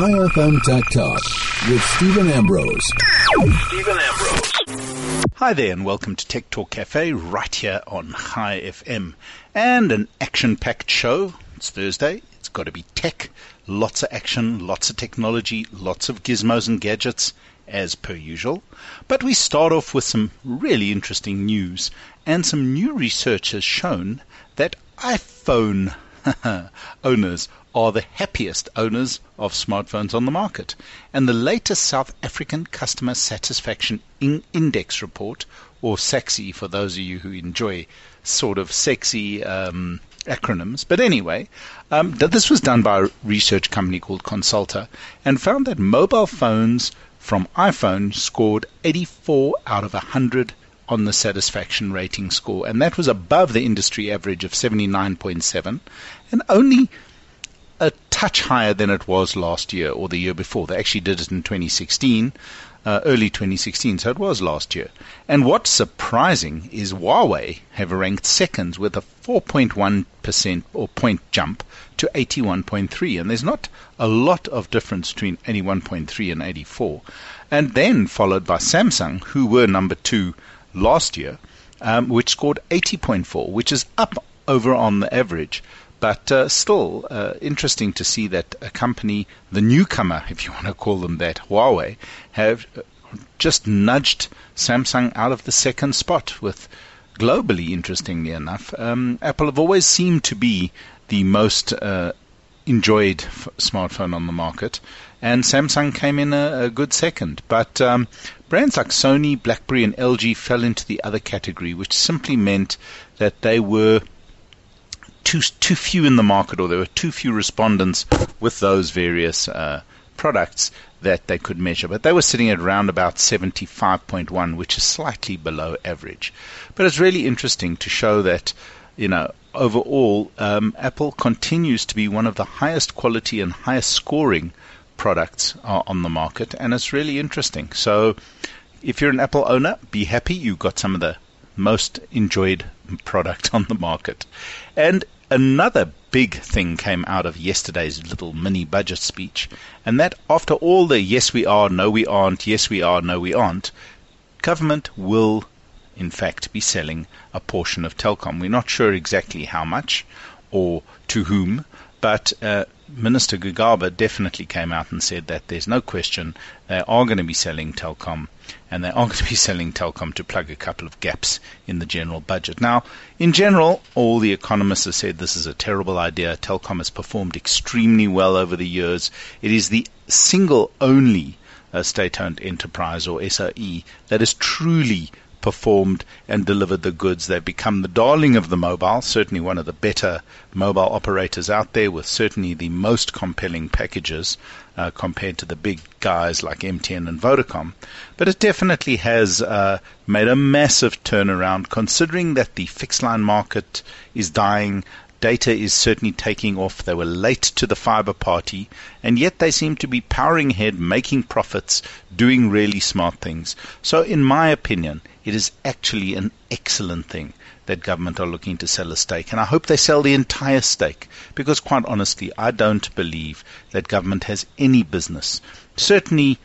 Chai FM Tech Talk with Steven Ambrose. Steven Ambrose. Hi there, and welcome to Tech Talk Cafe right here on Chai FM. And an action packed show. It's Thursday. It's got to be tech. Lots of action, lots of technology, lots of gizmos and gadgets, as per usual. But we start off with some really interesting news. And some new research has shown that iPhone owners are the happiest owners of smartphones on the market. And the latest South African Customer Satisfaction in- Index report, or SACSI for those of you who enjoy sort of sexy um, acronyms. But anyway, um, this was done by a research company called Consulta and found that mobile phones from iPhone scored 84 out of 100 on the satisfaction rating score, and that was above the industry average of 79.7 and only a touch higher than it was last year or the year before. They actually did it in 2016, uh, early 2016, so it was last year. And what's surprising is Huawei have ranked second with a 4.1% or point jump to 81.3, and there's not a lot of difference between 81.3 and 84. And then followed by Samsung, who were number two last year, um, which scored 80.4, which is up over on the average. But uh, still, uh, interesting to see that a company, the newcomer, if you want to call them that, Huawei, have uh, just nudged Samsung out of the second spot with globally, interestingly enough, um, Apple have always seemed to be the most uh, enjoyed f- smartphone on the market, and Samsung came in a, a good second. But um, brands like Sony, BlackBerry, and LG fell into the other category, which simply meant that they were too too few in the market, or there were too few respondents with those various uh, products that they could measure. But they were sitting at around about 75.1, which is slightly below average. But it's really interesting to show that you know overall, um, Apple continues to be one of the highest quality and highest scoring products uh, on the market, and it's really interesting. So, if you're an Apple owner, be happy you got some of the most enjoyed product on the market. And another big thing came out of yesterday's little mini budget speech, and that after all the yes we are, no we aren't, yes we are, no we aren't, government will in fact be selling a portion of Telkom. We're not sure exactly how much or to whom, but uh, Minister Gigaba definitely came out and said that there's no question they are going to be selling Telkom and they are going to be selling Telkom to plug a couple of gaps in the general budget. Now, in general, all the economists have said this is a terrible idea. Telkom has performed extremely well over the years. It is the single only uh, state-owned enterprise or SOE that is truly performed and delivered the goods. They've become the darling of the mobile, certainly one of the better mobile operators out there with certainly the most compelling packages uh, compared to the big guys like MTN and Vodacom. But it definitely has uh, made a massive turnaround considering that the fixed line market is dying data is certainly taking off. They were late to the fiber party, and yet they seem to be powering ahead, making profits, doing really smart things. So, in my opinion, it is actually an excellent thing that government are looking to sell a stake. And I hope they sell the entire stake because, quite honestly, I don't believe that government has any business. Certainly,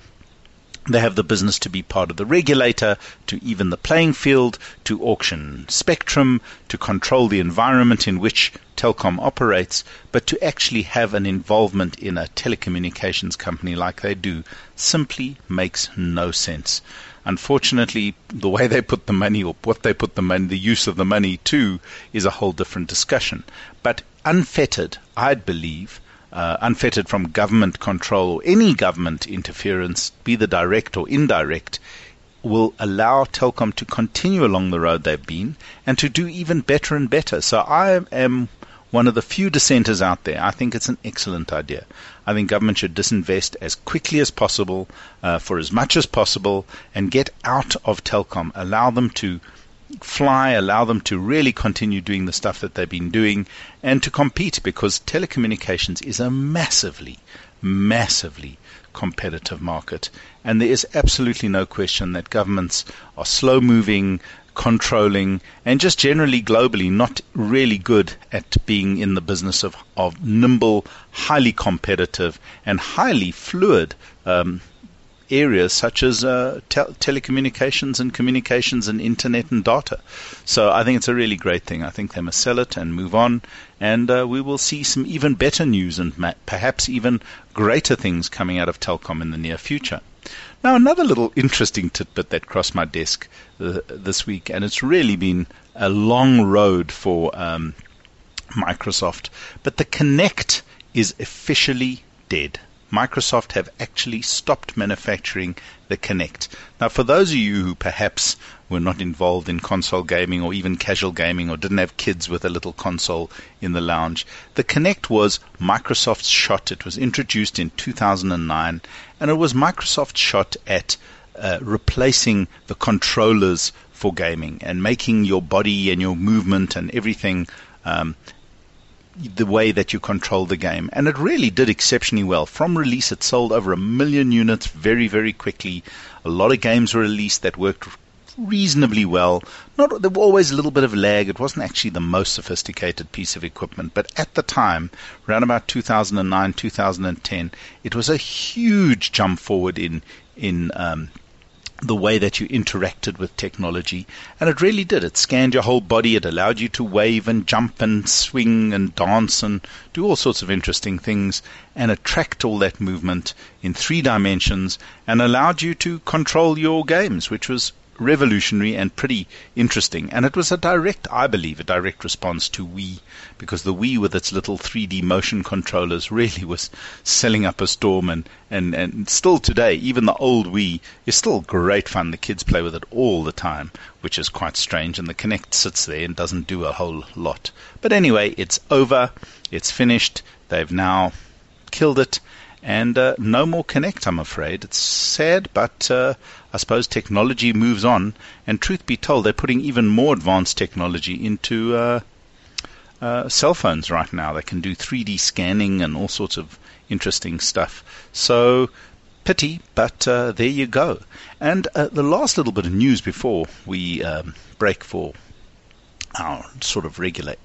they have the business to be part of the regulator, to even the playing field, to auction spectrum, to control the environment in which Telkom operates, but to actually have an involvement in a telecommunications company like they do simply makes no sense. Unfortunately, the way they put the money or what they put the money, the use of the money to is a whole different discussion. But unfettered, I'd believe, uh, unfettered from government control or any government interference, be the direct or indirect, will allow Telkom to continue along the road they've been and to do even better and better. So I am one of the few dissenters out there. I think it's an excellent idea. I think government should disinvest as quickly as possible, uh, for as much as possible, and get out of Telkom. Allow them to fly, allow them to really continue doing the stuff that they've been doing and to compete because telecommunications is a massively, massively competitive market. And there is absolutely no question that governments are slow moving, controlling, and just generally globally not really good at being in the business of, of nimble, highly competitive, and highly fluid um, areas such as uh, telecommunications and communications and internet and data. So I think it's a really great thing. I think they must sell it and move on, and uh, we will see some even better news and ma- perhaps even greater things coming out of Telkom in the near future. Now, another little interesting tidbit that crossed my desk uh, this week, and it's really been a long road for um, Microsoft, but the Kinect is officially dead. Microsoft have actually stopped manufacturing the Kinect. Now, for those of you who perhaps were not involved in console gaming or even casual gaming or didn't have kids with a little console in the lounge, the Kinect was Microsoft's shot. It was introduced in 2009 and it was Microsoft's shot at uh, replacing the controllers for gaming and making your body and your movement and everything um, the way that you control the game. And it really did exceptionally well. From release, it sold over a million units very, very quickly. A lot of games were released that worked reasonably well. Not there was always a little bit of lag. It wasn't actually the most sophisticated piece of equipment, but at the time, around about 2009, 2010, it was a huge jump forward in in um, the way that you interacted with technology. And it really did. It scanned your whole body. It allowed you to wave and jump and swing and dance and do all sorts of interesting things and attract all that movement in three dimensions and allowed you to control your games, which was revolutionary and pretty interesting. And it was a direct, I believe, a direct response to Wii, because the Wii with its little 3D motion controllers really was selling up a storm. And, and, and still today, even the old Wii is still great fun. The kids play with it all the time, which is quite strange. And the Kinect sits there and doesn't do a whole lot. But anyway, it's over. It's finished. They've now killed it and uh, no more Kinect, I'm afraid. It's sad, but uh, I suppose technology moves on. And truth be told, they're putting even more advanced technology into uh, uh cell phones right now. They can do 3D scanning and all sorts of interesting stuff. So, pity, but uh, there you go. And uh, the last little bit of news before we um, break for our sort of regular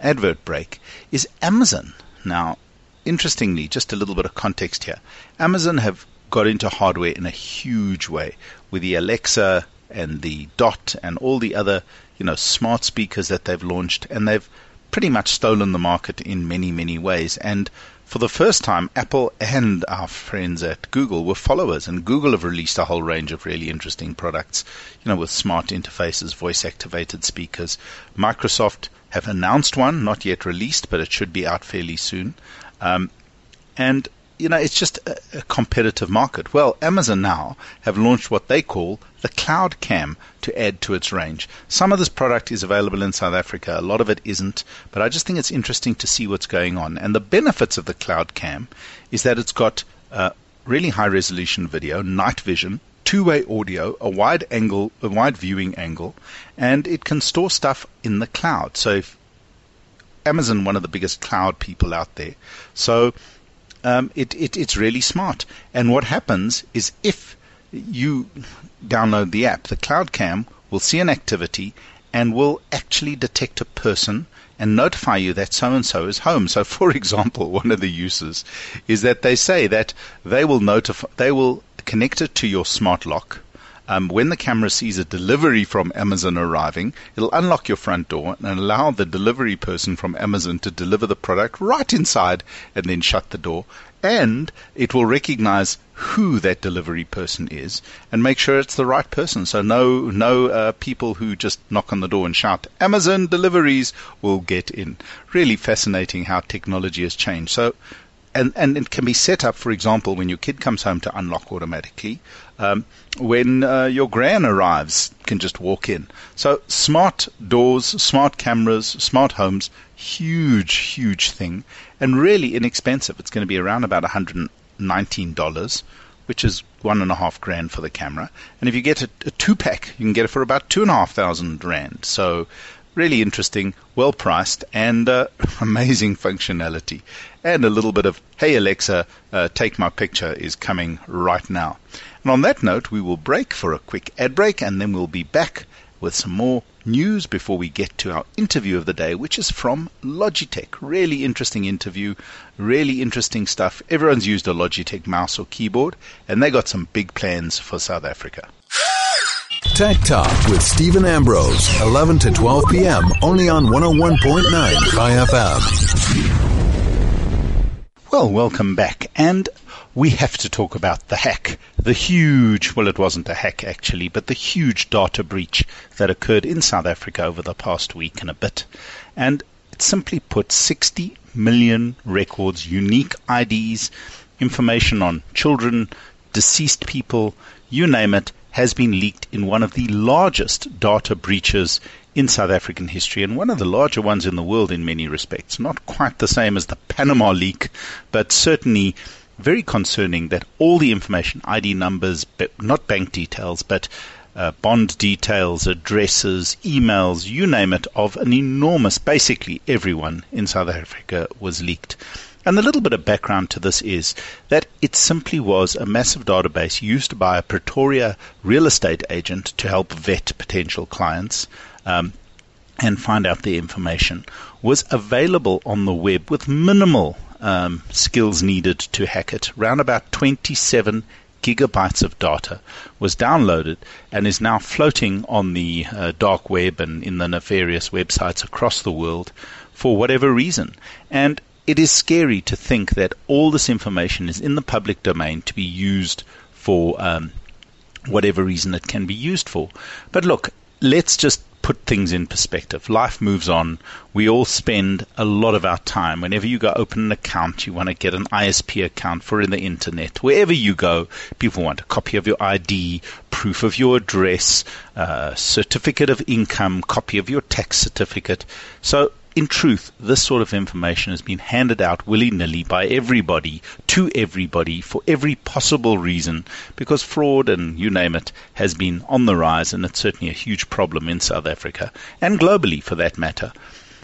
advert break is Amazon. Now, interestingly, just a little bit of context here. Amazon have got into hardware in a huge way with the Alexa and the Dot and all the other, you know, smart speakers that they've launched, and they've pretty much stolen the market in many, many ways. And for the first time, Apple and our friends at Google were followers, and Google have released a whole range of really interesting products, you know, with smart interfaces, voice activated speakers. Microsoft have announced one, not yet released, but it should be out fairly soon. Um, and you know, it's just a, a, competitive market. Well, Amazon now have launched what they call the Cloud Cam to add to its range. Some of this product is available in South Africa, a lot of it isn't, but I just think it's interesting to see what's going on. And the benefits of the Cloud Cam is that it's got uh, really high resolution video, night vision, two-way audio, a wide angle, a wide viewing angle, and it can store stuff in the cloud. So if Amazon one of the biggest cloud people out there. So um, it, it, it's really smart. And what happens is if you download the app, the Cloud Cam will see an activity and will actually detect a person and notify you that so and so is home. So, for example, one of the uses is that they say that they will notify, they will connect it to your smart lock um, when the camera sees a delivery from Amazon arriving, it'll unlock your front door and allow the delivery person from Amazon to deliver the product right inside and then shut the door. And it will recognize who that delivery person is and make sure it's the right person. So no, no uh, people who just knock on the door and shout Amazon deliveries will get in. Really fascinating how technology has changed. So and, and it can be set up, for example, when your kid comes home to unlock automatically. Um, when uh, your gran arrives, can just walk in. So smart doors, smart cameras, smart homes, huge, huge thing, and really inexpensive. It's going to be around about $119, which is one and a half grand for the camera. And if you get a, a two pack, you can get it for about two and a half thousand rand. So really interesting, well priced, and uh, amazing functionality. And a little bit of, hey Alexa, uh, take my picture is coming right now. And on that note, we will break for a quick ad break and then we'll be back with some more news before we get to our interview of the day, which is from Logitech. Really interesting interview, really interesting stuff. Everyone's used a Logitech mouse or keyboard, and they got some big plans for South Africa. Tech Talk with Steven Ambrose, 11 to 12 p.m., only on 101.9 FM. Well, welcome back. And we have to talk about the hack, the huge, well, it wasn't a hack actually, but the huge data breach that occurred in South Africa over the past week and a bit. And it simply put 60 million records, unique IDs, information on children, deceased people, you name it, has been leaked in one of the largest data breaches in South African history and one of the larger ones in the world in many respects. Not quite the same as the Panama leak, but certainly very concerning that all the information, ID numbers, not bank details, but uh, bond details, addresses, emails, you name it, of an enormous, basically everyone in South Africa was leaked. And the little bit of background to this is that it simply was a massive database used by a Pretoria real estate agent to help vet potential clients um, and find out their information, was available on the web with minimal um, skills needed to hack it. Around about 27 gigabytes of data was downloaded and is now floating on the uh, dark web and in the nefarious websites across the world for whatever reason. And it is scary to think that all this information is in the public domain to be used for um, whatever reason it can be used for. But look, let's just put things in perspective. Life moves on. We all spend a lot of our time. Whenever you go open an account, you want to get an ISP account for in the internet. Wherever you go, people want a copy of your ID, proof of your address, uh, certificate of income, copy of your tax certificate. So in truth, this sort of information has been handed out willy nilly by everybody to everybody for every possible reason because fraud and you name it has been on the rise and it's certainly a huge problem in South Africa and globally for that matter.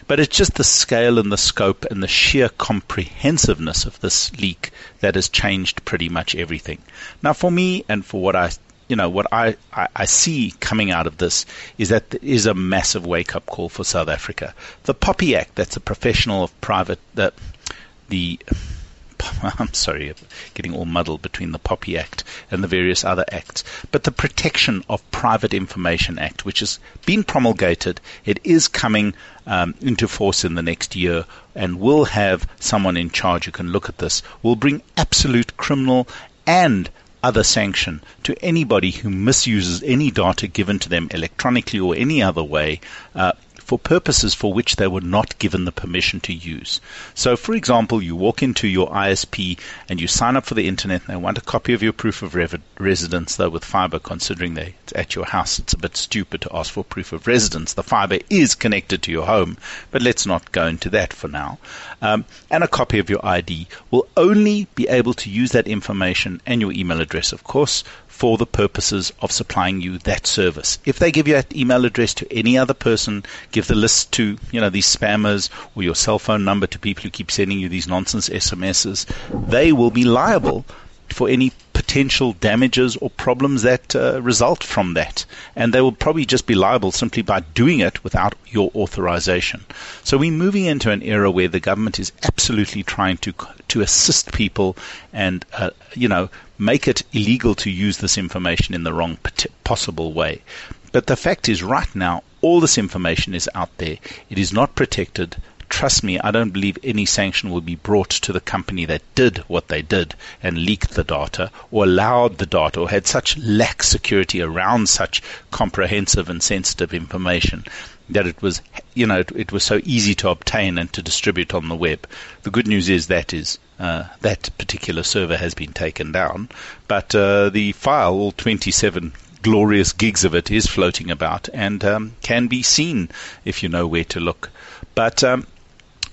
But it's just the scale and the scope and the sheer comprehensiveness of this leak that has changed pretty much everything. Now, for me and for what I you know, what I, I, I, see coming out of this is that there is a massive wake up call for South Africa. The POPI Act, that's a professional of private, the, the I'm sorry, getting all muddled between the POPI Act and the various other acts. But the Protection of Private Information Act, which has been promulgated, it is coming um, into force in the next year and will have someone in charge who can look at this, will bring absolute criminal and other sanction to anybody who misuses any data given to them electronically or any other way uh, for purposes for which they were not given the permission to use. So, for example, you walk into your ISP and you sign up for the internet and they want a copy of your proof of residence, though with fiber, considering they it's at your house, it's a bit stupid to ask for proof of residence. The fiber is connected to your home, but let's not go into that for now. Um, and a copy of your ID will only be able to use that information and your email address, of course, for the purposes of supplying you that service. If they give you that email address to any other person, give the list to, you know, these spammers or your cell phone number to people who keep sending you these nonsense SMSs, they will be liable for any potential damages or problems that uh, result from that. And they will probably just be liable simply by doing it without your authorization. So we're moving into an era where the government is absolutely trying to to assist people and uh, you know make it illegal to use this information in the wrong possible way. But the fact is, right now, all this information is out there. It is not protected trust me, I don't believe any sanction will be brought to the company that did what they did and leaked the data or allowed the data or had such lax security around such comprehensive and sensitive information that it was, you know, it, it, was so easy to obtain and to distribute on the web. The good news is that is uh, that particular server has been taken down, but uh, the file, all 27 glorious gigs of it, is floating about and um, can be seen if you know where to look. But um,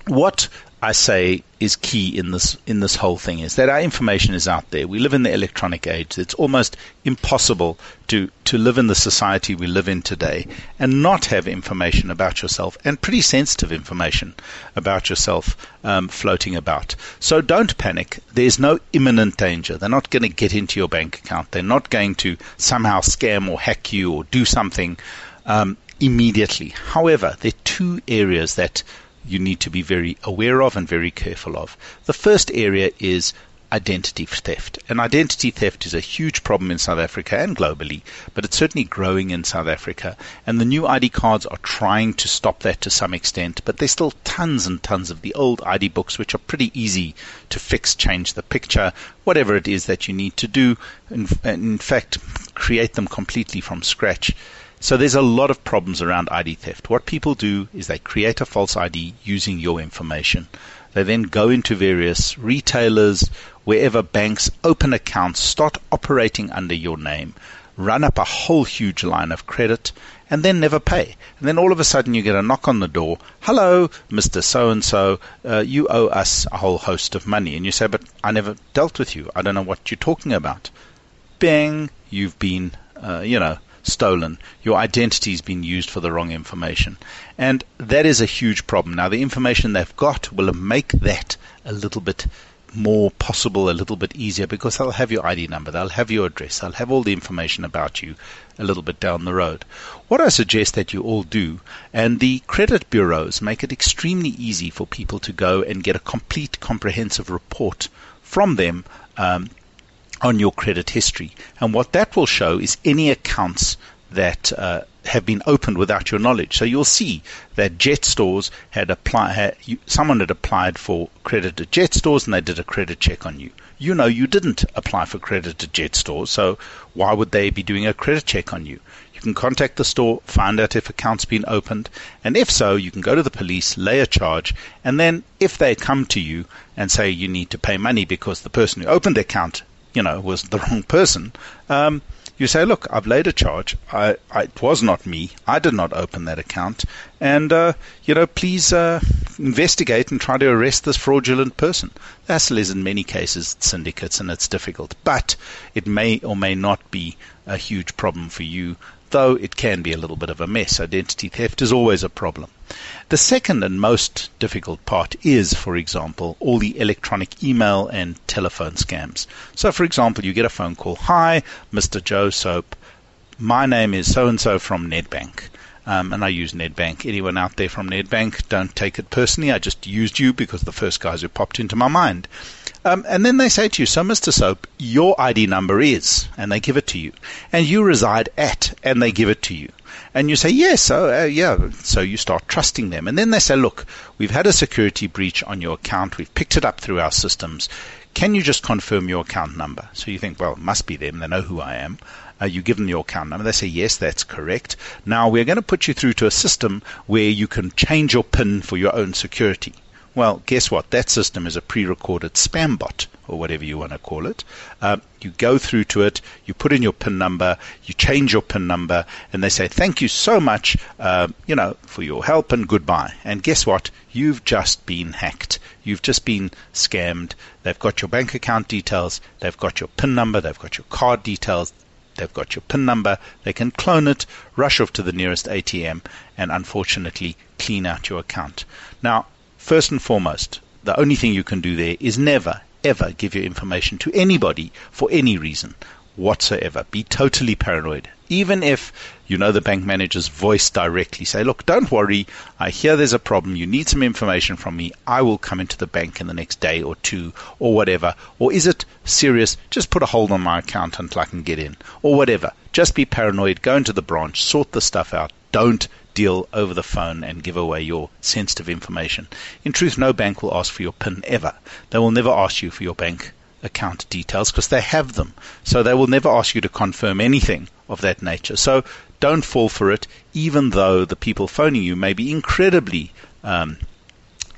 what I say is key in this in this whole thing is that our information is out there. We live in the electronic age. It's almost impossible to to live in the society we live in today and not have information about yourself and pretty sensitive information about yourself um, floating about. So don't panic. There's no imminent danger. They're not going to get into your bank account. They're not going to somehow scam or hack you or do something um, immediately. However, there are two areas that you need to be very aware of and very careful of. The first area is identity theft. And identity theft is a huge problem in South Africa and globally, but it's certainly growing in South Africa. And the new ID cards are trying to stop that to some extent, but there's still tons and tons of the old ID books, which are pretty easy to fix, change the picture, whatever it is that you need to do. In, in fact, create them completely from scratch. So there's a lot of problems around ID theft. What people do is they create a false ID using your information. They then go into various retailers, wherever banks open accounts, start operating under your name, run up a whole huge line of credit, and then never pay. And then all of a sudden you get a knock on the door. Hello, Mr. So and so, you owe us a whole host of money. And you say, but I never dealt with you. I don't know what you're talking about. Bang, you've been, uh, you know, stolen. Your identity's been used for the wrong information. And that is a huge problem. Now, the information they've got will make that a little bit more possible, a little bit easier because they'll have your ID number, they'll have your address, they'll have all the information about you a little bit down the road. What I suggest that you all do, and the credit bureaus make it extremely easy for people to go and get a complete, comprehensive report from them um, on your credit history. And what that will show is any accounts that uh, have been opened without your knowledge. So you'll see that Jet Stores had applied, someone had applied for credit at Jet Stores and they did a credit check on you. You know you didn't apply for credit at Jet Stores, so why would they be doing a credit check on you? You can contact the store, find out if account's been opened, and if so, you can go to the police, lay a charge, and then if they come to you and say you need to pay money because the person who opened the account you know, was the wrong person, um, you say, look, I've laid a charge. I, I, it was not me. I did not open that account. And, uh, you know, please uh, investigate and try to arrest this fraudulent person. Hassle is in many cases syndicates and it's difficult. But it may or may not be a huge problem for you though it can be a little bit of a mess. Identity theft is always a problem. The second and most difficult part is, for example, all the electronic email and telephone scams. So, for example, you get a phone call Hi, Mr. Joe Soap. My name is so and so from Nedbank. Um, and I use Nedbank. Anyone out there from Nedbank, don't take it personally. I just used you because the first guys who popped into my mind. Um, and then they say to you, so Mr. Soap, your ID number is, and they give it to you. And you reside at, and they give it to you. And you say, yes, oh, uh, yeah. So you start trusting them. And then they say, look, we've had a security breach on your account. We've picked it up through our systems. Can you just confirm your account number? So you think, well, it must be them. They know who I am. Uh, you give them your account number. They say, yes, that's correct. Now we're going to put you through to a system where you can change your PIN for your own security. Well, guess what? That system is a pre-recorded spam bot or whatever you want to call it. Uh, you go through to it, you put in your PIN number, you change your PIN number, and they say, thank you so much, uh, you know, for your help and goodbye. And guess what? You've just been hacked. You've just been scammed. They've got your bank account details, they've got your PIN number, they've got your card details, they've got your PIN number, they can clone it, rush off to the nearest ATM, and unfortunately clean out your account. Now, First and foremost, the only thing you can do there is never, ever give your information to anybody for any reason whatsoever. Be totally paranoid. Even if you know the bank manager's voice directly, say, look, don't worry. I hear there's a problem. You need some information from me. I will come into the bank in the next day or two or whatever. Or is it serious? Just put a hold on my account until I can get in or whatever. Just be paranoid. Go into the branch, sort the stuff out. Don't deal over the phone and give away your sensitive information. In truth, no bank will ask for your PIN ever. They will never ask you for your bank account details because they have them. So they will never ask you to confirm anything of that nature. So don't fall for it, even though the people phoning you may be incredibly um,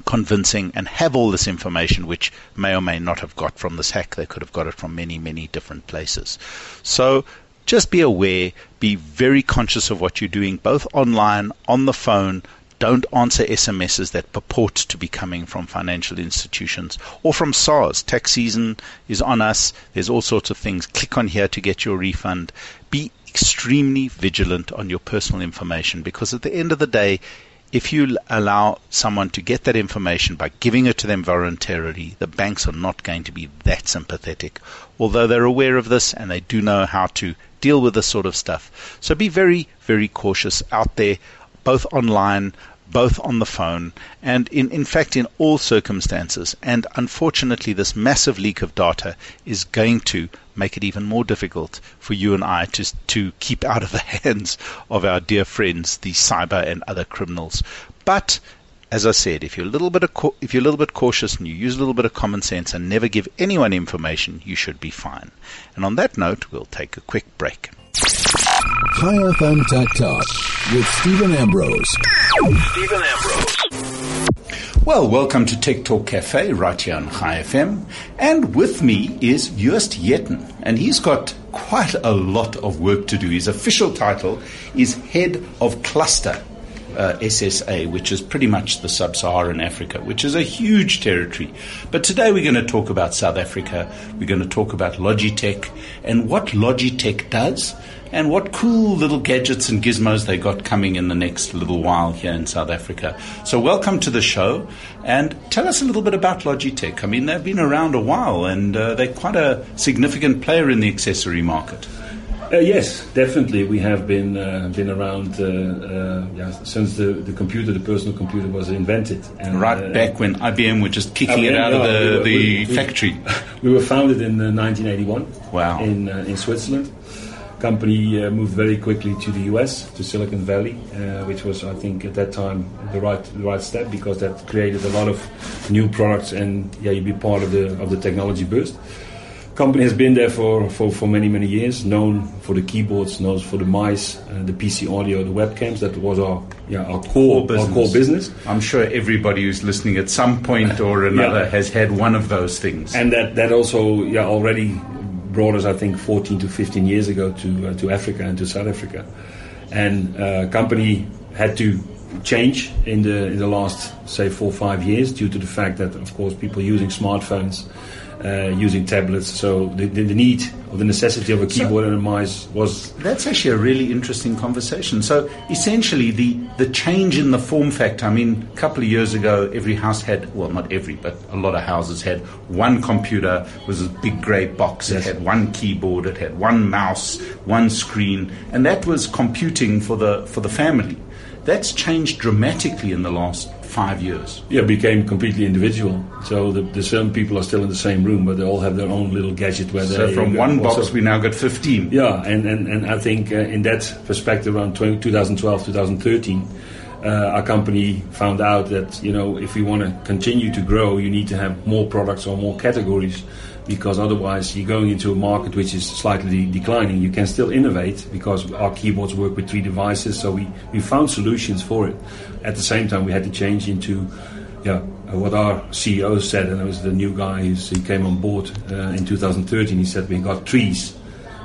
convincing and have all this information, which may or may not have got from this hack. They could have got it from many, many different places. So just be aware, be very conscious of what you're doing, both online, on the phone. Don't answer SMSs that purport to be coming from financial institutions or from SARS. Tax season is on us. There's all sorts of things. Click on here to get your refund. Be extremely vigilant on your personal information because at the end of the day, if you allow someone to get that information by giving it to them voluntarily, the banks are not going to be that sympathetic. Although they're aware of this and they do know how to deal with this sort of stuff. So be very, very cautious out there, both online, both on the phone, and in, in fact in all circumstances. And unfortunately, this massive leak of data is going to make it even more difficult for you and I to, to keep out of the hands of our dear friends, the cyber and other criminals. But as I said, if you're a little bit co- if you're a little bit cautious and you use a little bit of common sense and never give anyone information, you should be fine. And on that note, we'll take a quick break. Chai FM Tech Talk with Steven Ambrose. Steven Ambrose. Well, welcome to Tech Talk Cafe right here on Chai FM. And with me is Joost Jetten, and he's got quite a lot of work to do. His official title is Head of Cluster uh, SSA, which is pretty much the sub Saharan Africa, which is a huge territory. But today we're going to talk about South Africa. We're going to talk about Logitech and what Logitech does and what cool little gadgets and gizmos they got coming in the next little while here in South Africa. So, welcome to the show and tell us a little bit about Logitech. I mean, they've been around a while and uh, they're quite a significant player in the accessory market. Uh, yes, definitely. We have been uh, been around uh, uh yeah, since the, the computer, the personal computer, was invented. And, right uh, back when IBM were just kicking IBM, it out of the, we the we, factory. We, we, were founded in 1981. Uh, wow. In in Switzerland. Company moved very quickly to the US, to Silicon Valley, which was, I think, at that time the right the right step because that created a lot of new products and yeah, you'd be part of the of the technology burst company has been there for, for, for many, many years, known for the keyboards, known for the mice, uh, the PC audio, the webcams. That was our, yeah, our core, core our core business. I'm sure everybody who's listening at some point or another yeah. has had one of those things. And that, that also yeah, already brought us, I think, 14 to 15 years ago to, uh, to Africa and to South Africa. And uh, company had to change in the in the last say four or five years due to the fact that of course people using smartphones uh, using tablets. So the, the, the, need or the necessity of a keyboard so and a mouse was. That's actually a really interesting conversation. So essentially, the, the change in the form factor. I mean, a couple of years ago, every house had, well, not every, but a lot of houses had one computer, was a big grey box. Yes. It had one keyboard, it had one mouse, one screen, and that was computing for the for the family. That's changed dramatically in the last five years. Yeah, became completely individual. So the, the same people are still in the same room, but they all have their own little gadget where so they. So from one box, we now got 15. Yeah, and, and, and I think uh, in that perspective, around 20, 2012, 2013, uh, our company found out that you know if we want to continue to grow, you need to have more products or more categories because otherwise you're going into a market which is slightly declining. You can still innovate because our keyboards work with three devices, so we, we found solutions for it. At the same time, we had to change into yeah, what our CEO said, and it was the new guy who came on board uh, in 2013. He said we got trees,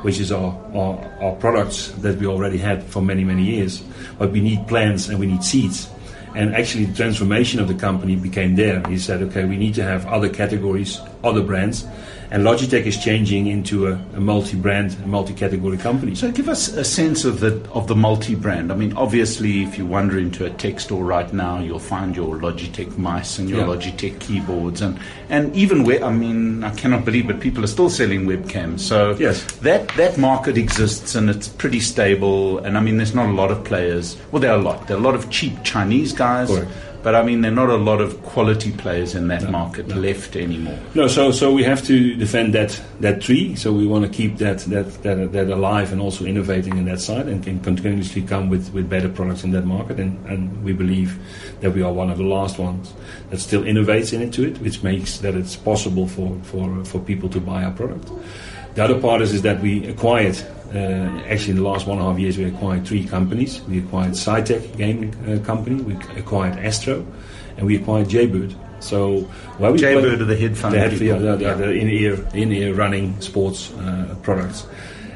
which is our, our, our products that we already had for many many years, but we need plants and we need seeds. And actually, the transformation of the company became there. He said, okay, we need to have other categories, other brands. And Logitech is changing into a, a multi-brand, multi-category company. So, give us a sense of the of the multi-brand. I mean, obviously, if you wander into a tech store right now, you'll find your Logitech mice and your yeah. Logitech keyboards, and and even where I mean, I cannot believe but People are still selling webcams. So yes. that that market exists and it's pretty stable. And I mean, there's not a lot of players. Well, there are a lot. There are a lot of cheap Chinese guys. Correct but I mean, there are not a lot of quality players in that no, market no. left anymore. No, so so we have to defend that that tree. So we want to keep that that that, that alive and also innovating in that side and can continuously come with, with better products in that market. And, and we believe that we are one of the last ones that still innovates into it, which makes that it's possible for for for people to buy our product. The other part is, is that we acquired uh, actually, in the last one and a half years, we acquired three companies. We acquired Saitek gaming uh, company, we acquired Astro, and we acquired Jaybird. So, where we Jaybird are the headphone, the, head, yeah, the, the, the in-ear in-ear running sports uh, products.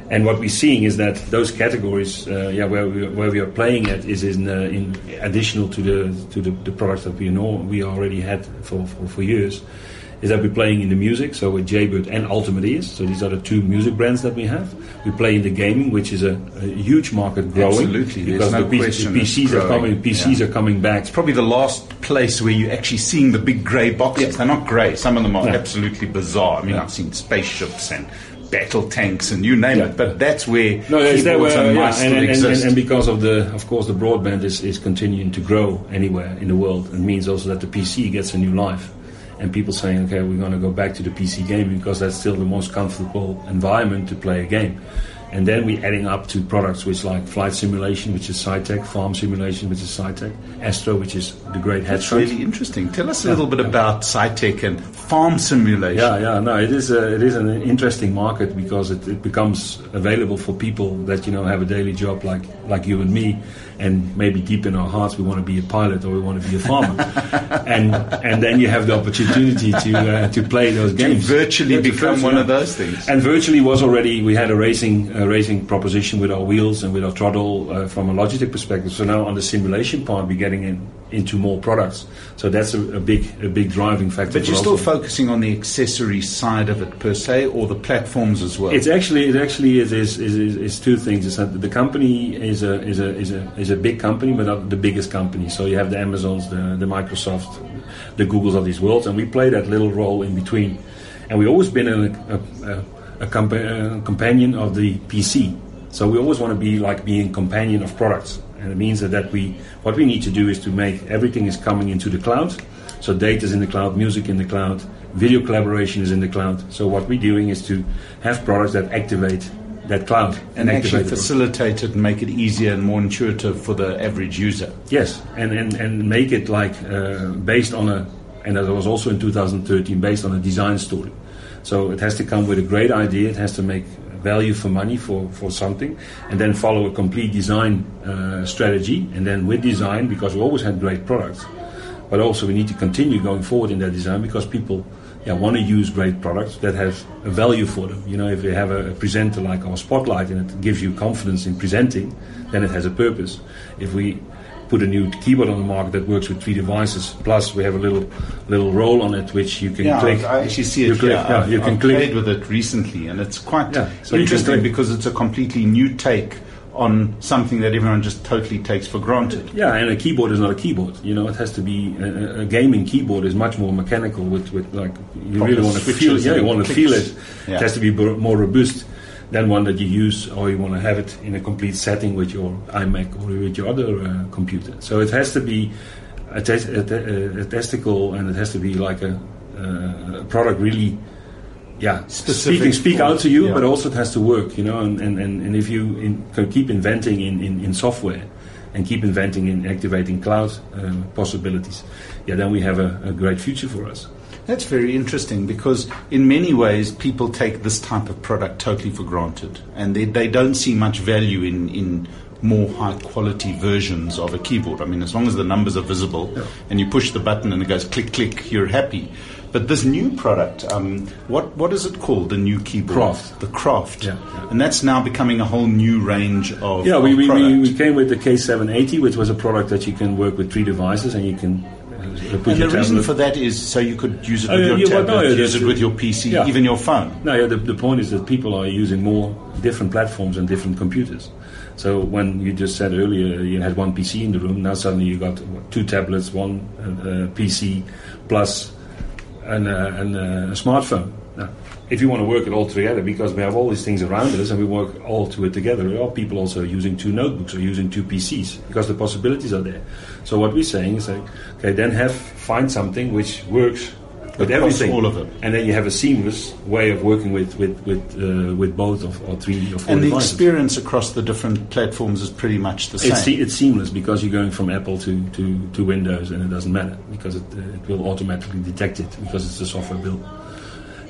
And what we're seeing is that those categories, uh, yeah, where we, where we are playing at is in, uh, in additional to the to the, the products that we know we already had for, for, for years is that we're playing in the music, so with Jaybird and Ultimate Ears. So these are the two music brands that we have. We play in the gaming, which is a, a huge market growing. Absolutely, because no the, PC, the, PCs are coming. PCs yeah. are coming back. It's probably the last place where you're actually seeing the big grey boxes. Yeah. They're not grey. Some of them are absolutely bizarre. I mean, yeah. I've seen spaceships and battle tanks and you name Yeah. it. But that's where No, keyboards where, and yeah, mice and, still and, and, exist. and because of the, of course, the broadband is, is continuing to grow anywhere in the world. It means also that the PC gets a new life, and people saying, okay, we're going to go back to the PC game because that's still the most comfortable environment to play a game. And then we're adding up to products which like flight simulation, which is Saitek, farm simulation, which is Saitek, Astro, which is the great That's hedgehog. really interesting. Tell us a little bit about Saitek and farm simulation. Yeah, yeah, no, it is a, it is an interesting market because it, it becomes available for people that you know have a daily job like like you and me, and maybe deep in our hearts we want to be a pilot or we want to be a farmer, and and then you have the opportunity to uh, to play those To games. virtually become one of those things. And virtually was already we had a racing a racing proposition with our wheels and with our throttle uh, from a Logitech perspective. So now on the simulation part we're getting in into more products. So that's a, a big a big driving factor. But you're still focusing on the accessory side of it per se, or the platforms as well. It's actually it actually is is, is, is, two things. It's the company is a is a is a is a big company, but not the biggest company. So you have the Amazons, the the Microsoft, the Googles of these worlds, and we play that little role in between. And we've always been a, a, a, a, compa- a companion of the PC. So we always want to be like being companion of products, and it means that, that we what we need to do is to make everything is coming into the cloud. So data is in the cloud, music in the cloud, video collaboration is in the cloud. So what we're doing is to have products that activate that cloud and actually activate the- facilitate it and make it easier and more intuitive for the average user. Yes, and, and, and make it like uh, based on a, and that was also in 2013, based on a design story. So it has to come with a great idea, it has to make value for money for, for something, and then follow a complete design uh, strategy. And then with design, because we always had great products, but also we need to continue going forward in that design because people yeah, want to use great products that have a value for them. You know, if you have a, a presenter like our Spotlight and it gives you confidence in presenting, then it has a purpose. If we put a new keyboard on the market that works with three devices, plus we have a little little roll on it which you can Yeah, click. I actually see it. You click, yeah, I've, you can I've click. played with it recently, and it's quite Yeah, so interesting because it's a completely new take on something that everyone just totally takes for granted. Yeah, and a keyboard is not a keyboard. You know, it has to be a, a gaming keyboard is much more mechanical. With, with like you Proper really want to feel. it. Yeah, you want to feel it. Yeah. It has to be more robust than one that you use, or you want to have it in a complete setting with your iMac or with your other uh, computer. So it has to be a, tes- a, te- a testicle, and it has to be like a, uh, a product really. Yeah, Specific speaking speak out to you, yeah. but also it has to work, you know. And, and, and, and if you in, can keep inventing in, in, in software and keep inventing in activating cloud um, possibilities, yeah, then we have a, a great future for us. That's very interesting because, in many ways, people take this type of product totally for granted, and they, they don't see much value in, in more high quality versions of a keyboard. I mean, as long as the numbers are visible and you push the button and it goes click click, you're happy. But this new product, um, what what is it called? The new keyboard, Craft. the Craft, Yeah, yeah. and that's now becoming a whole new range of Yeah, we, we, we, we came with the K780, which was a product that you can work with three devices and you can and the reason for that is so you could use it Oh, with yeah, your yeah, well, tablet, no, yeah, use it with your PC, yeah. even your phone. No, yeah, the, the point is that people are using more different platforms and different computers. So when you just said earlier you had one PC in the room, now suddenly you got what, two tablets, one uh, uh, PC, plus an, uh, an, uh, a smartphone. If you want to work it all together, because we have all these things around us and we work all to it together, there are people also using two notebooks or using two PCs because the possibilities are there. So what we're saying is like, okay, then have find something which works with Across everything, all of it. and then you have a seamless way of working with with with uh, with both of or three or four And the devices. experience across the different platforms is pretty much the It's, se- same. it's seamless because you're going from Apple to, to, to Windows and it doesn't matter because it, uh, it will automatically detect it because it's a software build.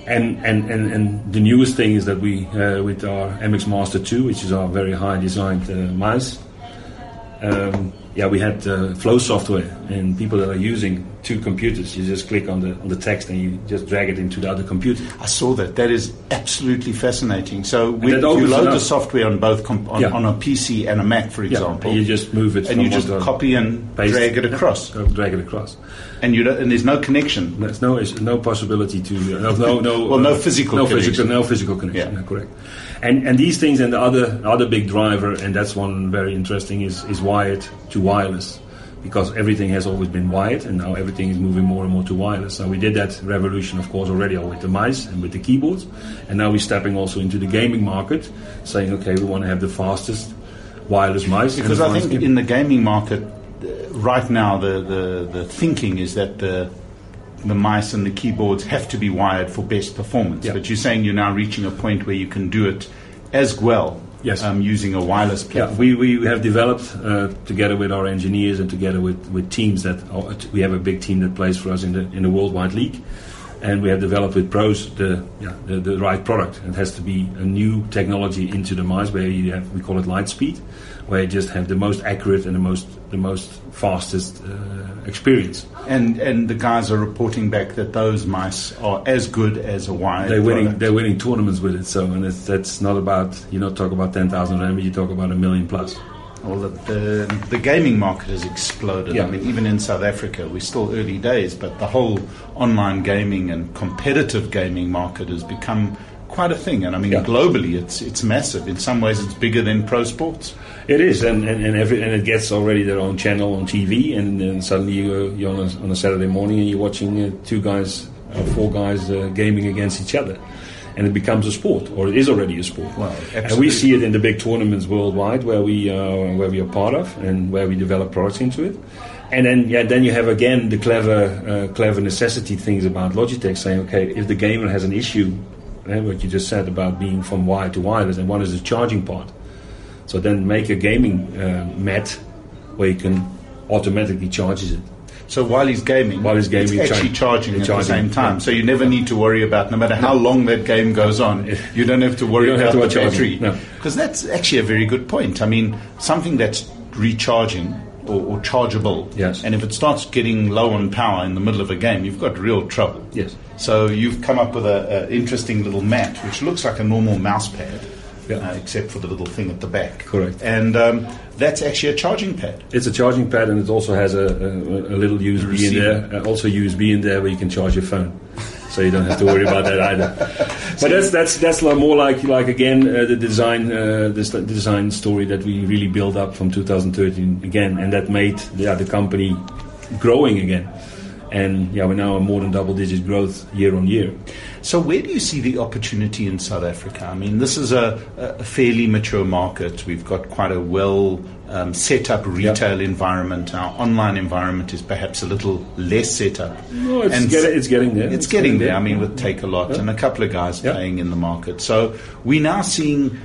And, and, and, and the newest thing is that we, uh, with our MX Master 2, which is our very high designed uh, mouse, um, yeah, we had uh, flow software, and people that are using two computers, you just click on the on the text and you just drag it into the other computer. I saw that. That is absolutely fascinating. So when that you load the software on both com- on, Yeah. on a PC and a Mac, for example, and you just move it and you just copy and paste drag it across, Go drag it across. and you and there's no connection. There's no no possibility to uh, no no Well, no uh, physical no connection. physical no physical connection. Yeah. no, correct. And and these things and the other other big driver and that's one very interesting is is wired to wireless because everything has always been wired and now everything is moving more and more to wireless. So we did that revolution, of course, already with the mice and with the keyboards. And now we're stepping also into the gaming market, saying, okay, we want to have the fastest wireless mice. Because I think game. in the gaming market, uh, right now, the, the, the thinking is that the the mice and the keyboards have to be wired for best performance. But you're saying you're now reaching a point where you can do it as well Yes. Um, using a wireless platform. Yeah, we, we have developed uh, together with our engineers and together with, with teams that are, we have a big team that plays for us in the in the worldwide league, and we have developed with pros the yeah the, the right product. It has to be a new technology into the mice where you have we call it light speed, where you just have the most accurate and the most the most fastest uh, experience. And and the guys are reporting back that those mice are as good as a wired. They're winning. product. They're winning tournaments with it. So and it's, that's not about you know talk about ten thousand rand, but you talk about a million plus. Well, the, the, the gaming market has exploded. Yeah. I mean, even in South Africa, we're still early days, but the whole online gaming and competitive gaming market has become quite a thing. And I mean, Yeah. globally, it's it's massive. In some ways, it's bigger than pro sports. It is, and and and, every, and it gets already their own channel on TV, and then suddenly you, you're on a, on a Saturday morning and you're watching uh, two guys, uh, four guys uh, gaming against each other, and it becomes a sport, or it is already a sport. Well, and we see it in the big tournaments worldwide where we uh, where we are part of, and where we develop products into it. And then, yeah, then you have again the clever, uh, clever necessity things about Logitech saying, okay, if the gamer has an issue, eh, what you just said about being from wire to wireless, and one is the charging part. So then make a gaming uh, mat where you can automatically charges it. So while he's gaming, While he's gaming, it's actually char- charging at charging, the same time. yeah. So you never need to worry about, no matter how long that game goes on, you don't have to worry You don't have about to the watch battery. charging, no. Because that's actually a very good point. I mean, something that's recharging or, or chargeable, Yes. and if it starts getting low on power in the middle of a game, you've got real trouble. Yes. So you've come up with a, a interesting little mat, which looks like a normal mouse pad. Yeah. Uh, except for the little thing at the back. Correct. And um, that's actually a charging pad. It's a charging pad and it also has a, a, a little USB in there, uh, also USB in there where you can charge your phone. So you don't have to worry about that either. But that's that's that's more like like again uh, the design uh, this the design story that we really built up from 2013 again, and that made yeah the company growing again. And yeah, we're now a more than double digit growth year on year. So, where do you see the opportunity in South Africa? I mean, this is a, a fairly mature market. We've got quite a well um, set up retail environment. Our online environment is perhaps a little less set up. No, it's, And get, it's getting there. It's, getting there. I mean, with Takealot and a couple of guys Yeah. playing in the market. So, we're now seeing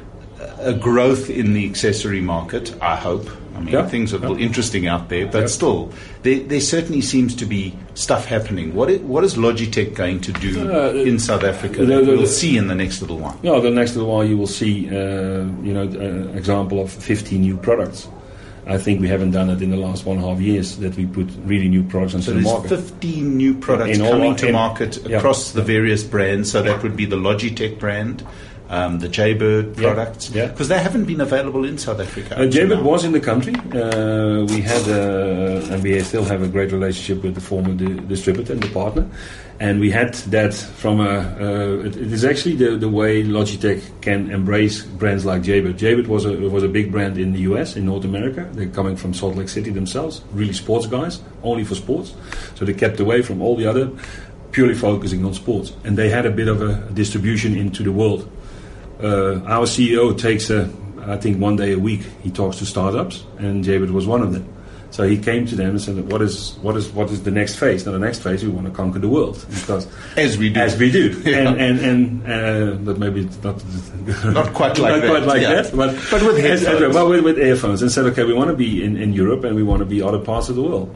a growth in the accessory market, I hope. I mean, Yeah. things are a little interesting out there, but Yeah. still, there, there certainly seems to be stuff happening. What is, what is Logitech going to do Uh, in South Africa the- that the- we'll see in the next little while? No, the next little while you will see, uh, you know, an example of 50 new products. I think we haven't done it in the last one and a half years that we put really new products into So the there's market. 15 new products In coming to in- market yeah. across the various brands. So that would be the Logitech brand, um, the Jaybird Yeah. products, Yeah. because they haven't been available in South Africa. Uh, Jaybird was in the country. Uh, we had, uh, and we still have a great relationship with the former di- distributor and the partner. And we had that from a. Uh, it, it is actually the, the way Logitech can embrace brands like Jaybird. Jaybird was a was a big brand in the US, in North America. They're coming from Salt Lake City themselves, really sports guys, only for sports. So they kept away from all the other, purely focusing on sports. And they had a bit of a distribution into the world uh, our CEO takes a, I think one day a week he talks to startups, and Jaybird was one of them. So he came to them and said, "What is what is what is the next phase? Now the next phase we want to conquer the world because As we do. as we do, Yeah. and and and uh, but maybe it's not Not quite like not that, quite like yeah. that, but But with as- headphones. well, with, with earphones, and said, okay, we want to be in, in Europe and we want to be other parts of the world.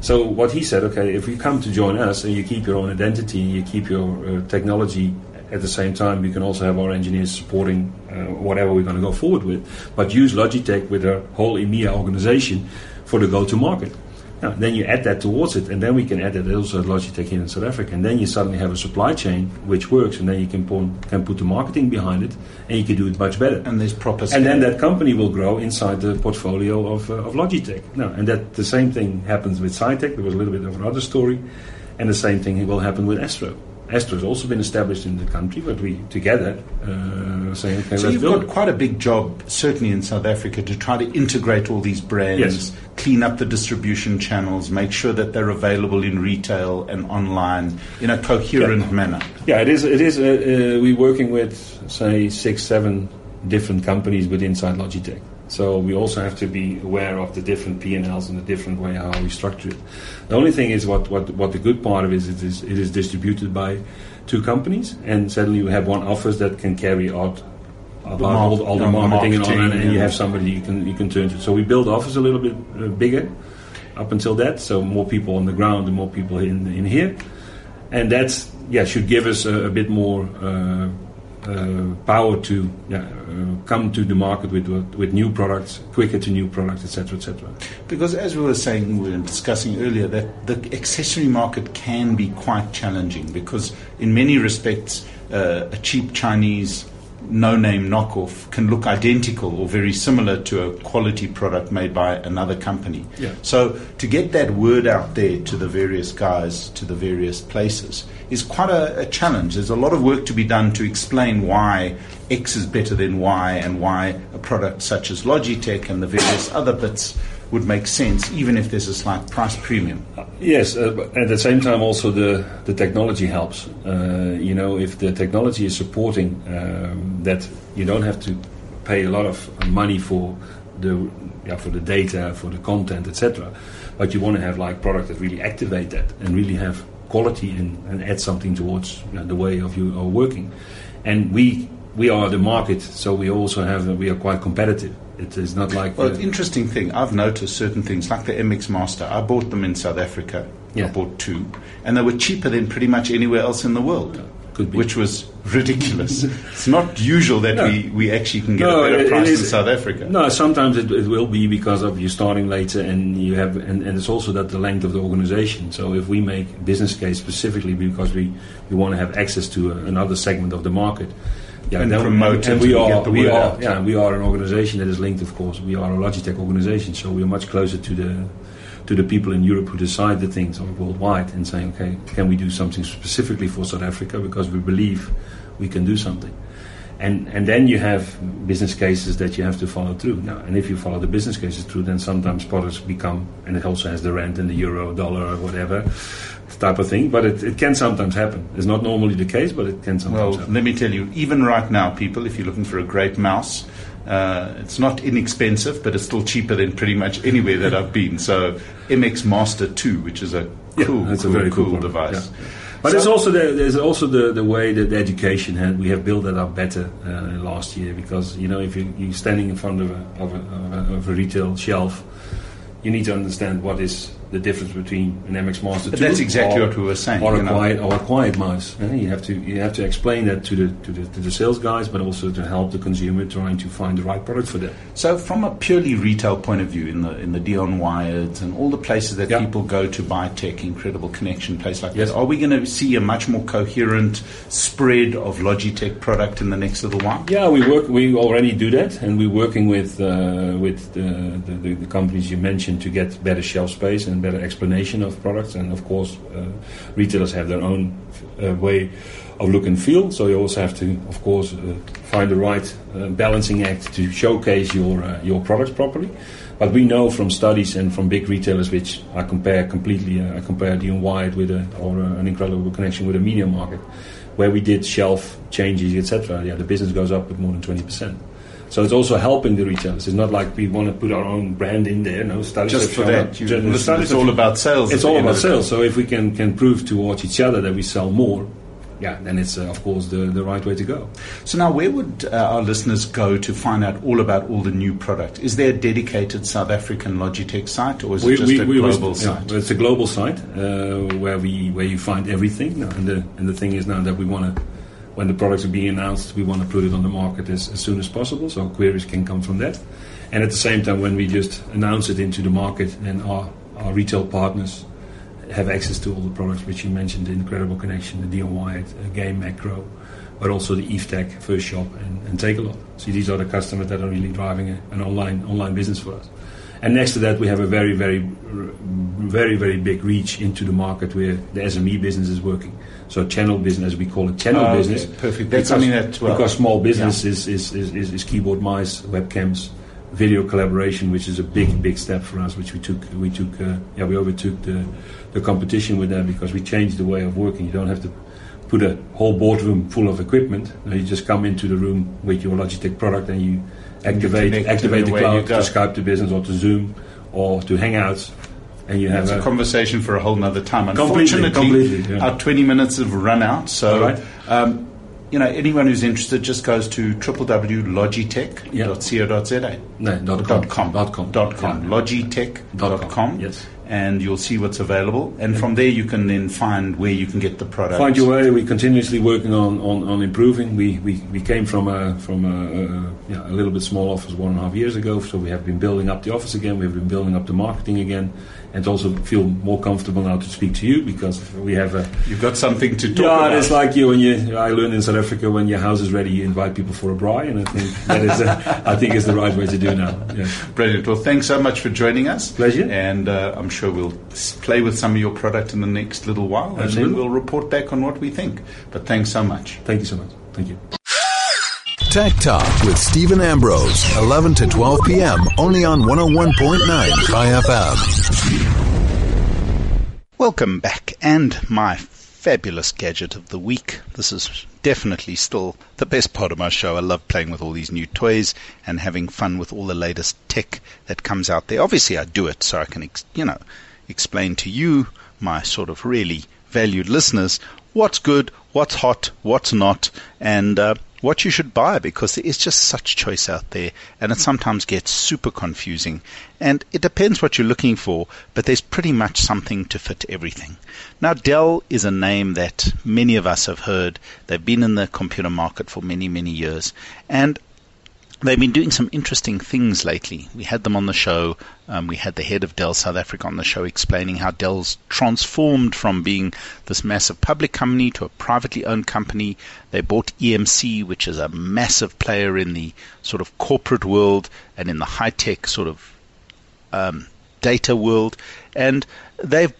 So what he said, okay, if you come to join us and you keep your own identity, you keep your uh, technology at the same time, we can also have our engineers supporting uh, whatever we're going to go forward with, but use Logitech with our whole EMEA organization for the go-to-market. Now, then you add that towards it, and then we can add that also at Logitech here in South Africa, and then you suddenly have a supply chain which works, and then you can, put can put the marketing behind it, and you can do it much better. And there's proper And then that company will grow inside the portfolio of, uh, of Logitech. No, and that the same thing happens with Saitek. There was a little bit of another story, and the same thing will happen with Astro. Astro has also been established in the country, but we together uh, saying, okay, so you've got quite a big job, certainly in South Africa, to try to integrate all these brands, yes. clean up the distribution channels, make sure that they're available in retail and online in a coherent yeah. manner. Yeah, it is. It is. Uh, uh, we're working with say six, seven different companies within inside Logitech. So we also have to be aware of the different P&Ls and the different way how we structure it. The only thing is what, what, what the good part of it is, it is it is distributed by two companies and suddenly you have one office that can carry out about all, all, the marketing, marketing and, and, and you have somebody you can you can turn to. So we build office a little bit uh, bigger up until that, so more people on the ground and more people in in here, and that's yeah should give us a, a bit more uh, power to uh, come to the market with with new products, quicker to new products, etc., etc. Because as we were saying, we were discussing earlier that the accessory market can be quite challenging because in many respects, uh, a cheap Chinese no name knockoff can look identical or very similar to a quality product made by another company. Yeah. So to get that word out there to the various guys, to the various places, is quite a, a challenge. There's a lot of work to be done to explain why X is better than Y and why a product such as Logitech and the various other bits would make sense, even if there's a slight price premium. Yes, uh, at the same time, also the, the technology helps. Uh, you know, if the technology is supporting um, that, you don't have to pay a lot of money for the yeah, for the data, for the content, etc. But you want to have like product that really activate that and really have quality and, and add something towards you know, the way of you are working. And we we are the market, so we also have we are quite competitive. It is not like. Well, interesting thing. I've noticed certain things like the MX Master. I bought them in South Africa. Yeah. I bought two, and they were cheaper than pretty much anywhere else in the world. Which was ridiculous. it's not usual that no. we, we actually can get no, a better price in South Africa. No, sometimes it, it, will be because of you starting later, and you have, and, and it's also that the length of the organization. So if we make business case specifically because we, we want to have access to a, another segment of the market, yeah, and promote and, and we are we are out. yeah we are an organization that is linked of course. We are a Logitech organization so we are much closer to the to the people in Europe who decide the things or worldwide and saying okay can we do something specifically for South Africa? Because we believe we can do something and and then you have business cases that you have to follow through now and if you follow the business cases through then sometimes products become and it also has the rand and the euro dollar or whatever type of thing, but it, it can sometimes happen. It's not normally the case, but it can sometimes well, happen. let me tell you, even right now, people, if you're looking for a great mouse, uh, it's not inexpensive, but it's still cheaper than pretty much anywhere that I've been. So MX Master 2, which is a cool, yeah, cool, a very cool, cool device. Yeah. But so, there's also the, there's also the, the way that the education had, we have built that up better uh, last year because you know if you, you're standing in front of a, of a, of a retail shelf, you need to understand what is the difference between an MX Master 2 that's exactly or, what we were saying, or a quiet or a quiet mouse. You have to you have to explain that to the, to the to the sales guys, but also to help the consumer trying to find the right product for them. So, from a purely retail point of view, in the in the Dion Wired and all the places that people go to buy tech, incredible connection place like yes. that, are we going to see a much more coherent spread of Logitech product in the next little while? Yeah, we work. We already do that, and we're working with uh, with the, the, the companies you mentioned to get better shelf space and better explanation of products. And of course, uh, retailers have their own uh, way of look and feel. So you also have to, of course, uh, find the right uh, balancing act to showcase your uh, your products properly. But we know from studies and from big retailers, which I compare completely, I compare the Wired with a, or an incredible connection with a media market, where we did shelf changes, etc. Yeah, the business goes up with more than twenty percent. So it's also helping the retailers. It's not like we want to put our own brand in there. No, studies just for that. You, listen, it's all about sales. It's all about sales. So if we can can prove towards each other that we sell more, yeah, then it's uh, of course the, the right way to go. So now, where would uh, our listeners go to find out all about all the new product? Is there a dedicated South African Logitech site, or is we, it just we, a we global was, site? Yeah, it's a global site uh, where we where you find everything. And the and the thing is now that we want to when the products are being announced, we want to put it on the market as, as soon as possible, so queries can come from that. And at the same time, when we just announce it into the market and our, our retail partners have access to all the products which you mentioned, the Incredible Connection, the Dion Wired, uh, Game Makro, but also the EveTech, First Shop, and, and Takealot. So these are the customers that are really driving a, an online online business for us. And next to that, we have a very, very, very, very big reach into the market where the SME business is working. So channel business, we call it channel oh, business. Okay. Perfect. That's because, something that well, because small business yeah. is, is, is, is, keyboard, mice, webcams, video collaboration, which is a big big step for us. Which we took we took uh, yeah we overtook the the competition with that because we changed the way of working. You don't have to put a whole boardroom full of equipment. You just come into the room with your Logitech product and you activate you activate the, the cloud to Skype to business or to Zoom or to Hangouts. And you have a, a, conversation for a whole nother time. Unfortunately, completely, completely, yeah. our 20 minutes have run out. So, right. um, you know, anyone who's interested just goes to www.logitech.co.za. Yeah. No, dot com. Dot com. Dot com. Yeah. Logitech.com. Yes and you'll see what's available. And from there, you can then find where you can get the product. Find your way. We're continuously working on, on, on improving. We, we, we came from a from a, a, yeah, a little bit small office one and a half years ago, so we have been building up the office again. We've been building up the marketing again and also feel more comfortable now to speak to you because we have a. You've got something to talk yeah, about. Yeah, it's like you when you. I learned in South Africa when your house is ready, you invite people for a braai, and I think that is. A, I think is the right way to do now. Yeah. Brilliant. Well, thanks so much for joining us. Pleasure. And uh, I'm sure we'll play with some of your product in the next little while, Absolutely. and then we'll report back on what we think. But thanks so much. Thank you so much. Thank you. Tech Talk with Steven Ambrose, 11 to 12 p.m. only on 101.9 Chai FM. Welcome back, and my fabulous gadget of the week. This is definitely still the best part of my show. I love playing with all these new toys and having fun with all the latest tech that comes out there. Obviously, I do it so I can, you know, explain to you, my sort of really valued listeners, what's good, what's hot, what's not, and uh, what you should buy because there is just such choice out there and it sometimes gets super confusing. And it depends what you're looking for, but there's pretty much something to fit everything. Now, Dell is a name that many of us have heard. They've been in the computer market for many, many years. And they've been doing some interesting things lately. We had them on the show. Um, we had the head of Dell South Africa on the show explaining how Dell's transformed from being this massive public company to a privately owned company. They bought EMC, which is a massive player in the sort of corporate world and in the high tech sort of um, data world. And they've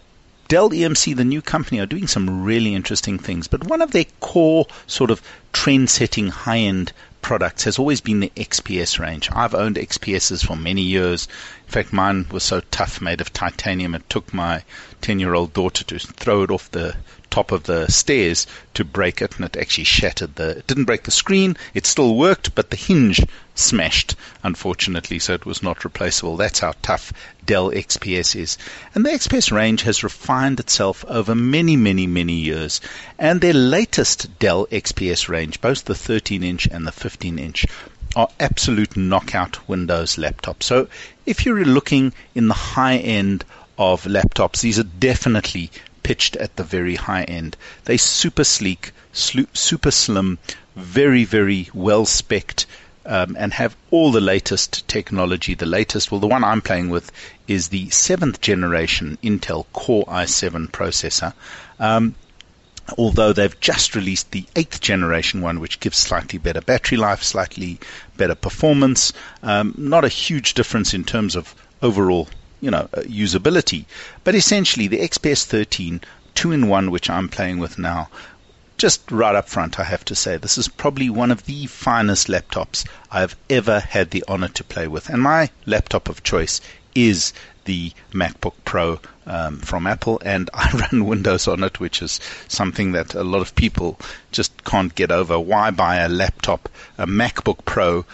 Dell EMC, the new company, are doing some really interesting things. But one of their core sort of trend setting high end products has always been the XPS range. I've owned XPSs for many years. In fact, mine was so tough, made of titanium, it took my 10 year old daughter to throw it off the top of the stairs to break it, and it actually shattered the. It didn't break the screen. It still worked, but the hinge smashed, unfortunately, so it was not replaceable. That's how tough Dell XPS is. And the XPS range has refined itself over many, many, many years. And their latest Dell XPS range, both the 13 inch and the 15 inch, are absolute knockout Windows laptops. So if you're looking in the high end of laptops, these are definitely pitched at the very high end. They're super sleek, super slim, very, very well specced, um, and have all the latest technology. The latest, well, the one I'm playing with is the seventh generation Intel Core i7 processor. Um, although they've just released the eighth generation one, which gives slightly better battery life, slightly better performance. Um, not a huge difference in terms of overall you know, uh, usability. But essentially, the XPS 13 two-in-one, which I'm playing with now, just right up front, I have to say, this is probably one of the finest laptops I've ever had the honor to play with. And my laptop of choice is the MacBook Pro um, from Apple, and I run Windows on it, which is something that a lot of people just can't get over. Why buy a laptop, a MacBook Pro,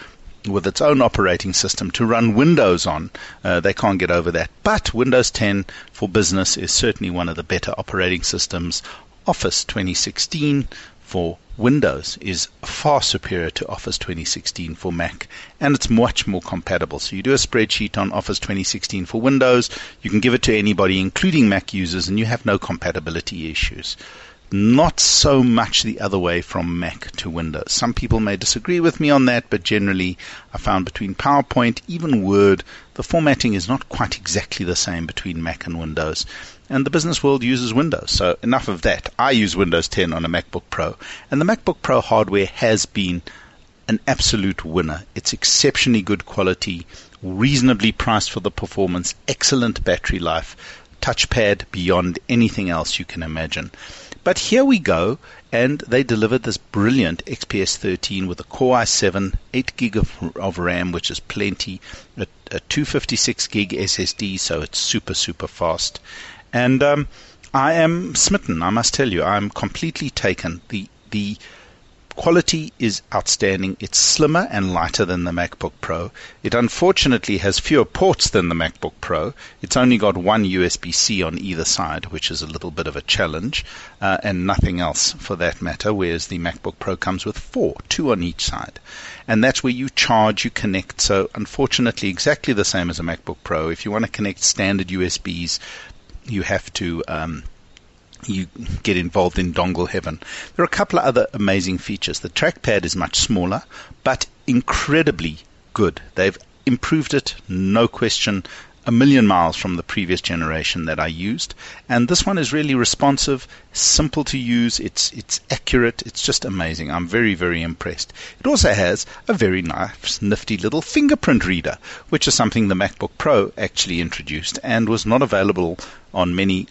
with its own operating system to run Windows on. Uh, they can't get over that. But Windows 10 for business is certainly one of the better operating systems. Office 2016 for Windows is far superior to Office 2016 for Mac, and it's much more compatible. So you do a spreadsheet on Office 2016 for Windows, you can give it to anybody, including Mac users, and you have no compatibility issues not so much the other way from Mac to Windows. Some people may disagree with me on that, but generally I found between PowerPoint, even Word, the formatting is not quite exactly the same between Mac and Windows. And the business world uses Windows. So enough of that. I use Windows 10 on a MacBook Pro. And the MacBook Pro hardware has been an absolute winner. It's exceptionally good quality, reasonably priced for the performance, excellent battery life, touchpad beyond anything else you can imagine. But here we go, and they delivered this brilliant XPS 13 with a Core i7, 8 gig of, of RAM, which is plenty, a, a 256 gig SSD, so it's super super fast, and um, I am smitten. I must tell you, I'm completely taken. The the quality is outstanding. It's slimmer and lighter than the MacBook Pro. It unfortunately has fewer ports than the MacBook Pro. It's only got one USB C on either side, which is a little bit of a challenge, uh, and nothing else for that matter, whereas the MacBook Pro comes with four, two on each side. And that's where you charge, you connect. So, unfortunately, exactly the same as a MacBook Pro. If you want to connect standard USBs, you have to. Um, you get involved in dongle heaven. There are a couple of other amazing features. The trackpad is much smaller, but incredibly good. They've improved it, no question, a million miles from the previous generation that I used. And this one is really responsive, simple to use, it's it's accurate, it's just amazing. I'm very, very impressed. It also has a very nice, nifty little fingerprint reader, which is something the MacBook Pro actually introduced and was not available on many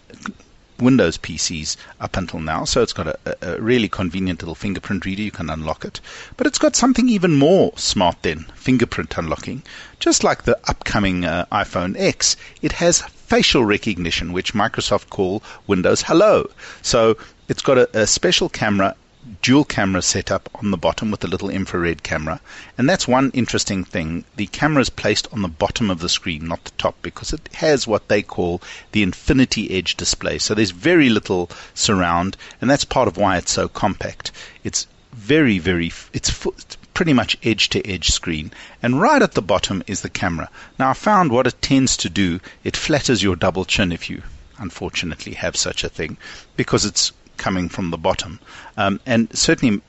Windows PCs up until now. So it's got a, a, really convenient little fingerprint reader. You can unlock it. But it's got something even more smart than fingerprint unlocking. Just like the upcoming uh, iPhone X, it has facial recognition, which Microsoft call Windows Hello. So it's got a, a special camera dual camera setup on the bottom with a little infrared camera. And that's one interesting thing. The camera is placed on the bottom of the screen, not the top, because it has what they call the infinity edge display. So there's very little surround, and that's part of why it's so compact. It's very, very, it's pretty much edge to edge screen. And right at the bottom is the camera. Now I found what it tends to do, it flatters your double chin if you unfortunately have such a thing because it's coming from the bottom. Um, and certainly,